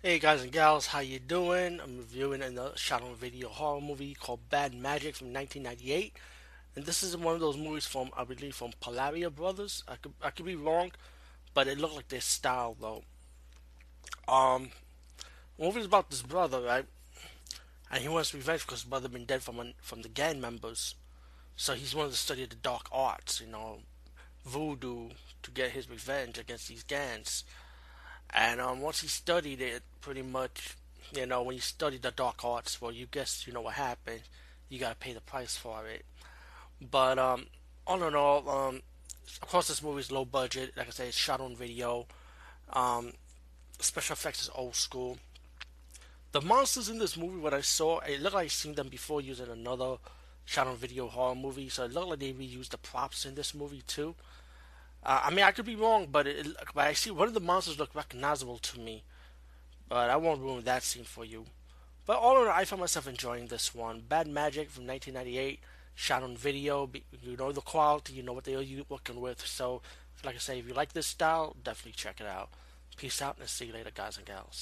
Hey guys and gals, how you doing? I'm reviewing another shot on video horror movie called Bad Magic from 1998, and this is one of those movies from I believe from Polonia Brothers. I could I could be wrong, but it looked like their style though. Um, the movie's about this brother, right? And he wants revenge because his brother been dead from from the gang members, so he's wanted to study the dark arts, you know, voodoo, to get his revenge against these gangs. And um, once he studied it, pretty much, you know, when you study the dark arts, well, you guess you know what happened. You gotta pay the price for it. But um, all in all, um, of course, this movie is low budget. Like I said, it's shot on video. Um, special effects is old school. The monsters in this movie, what I saw, it looked like I've seen them before using another shot on video horror movie. So it looked like they reused the props in this movie too. Uh, I mean, I could be wrong, but, it, but I see one of the monsters look recognizable to me. But I won't ruin that scene for you. But all in all, I found myself enjoying this one. Bad Magic from 1998, shot on video. You know the quality, you know what they're working with. So, like I say, if you like this style, definitely check it out. Peace out, and see you later, guys and gals.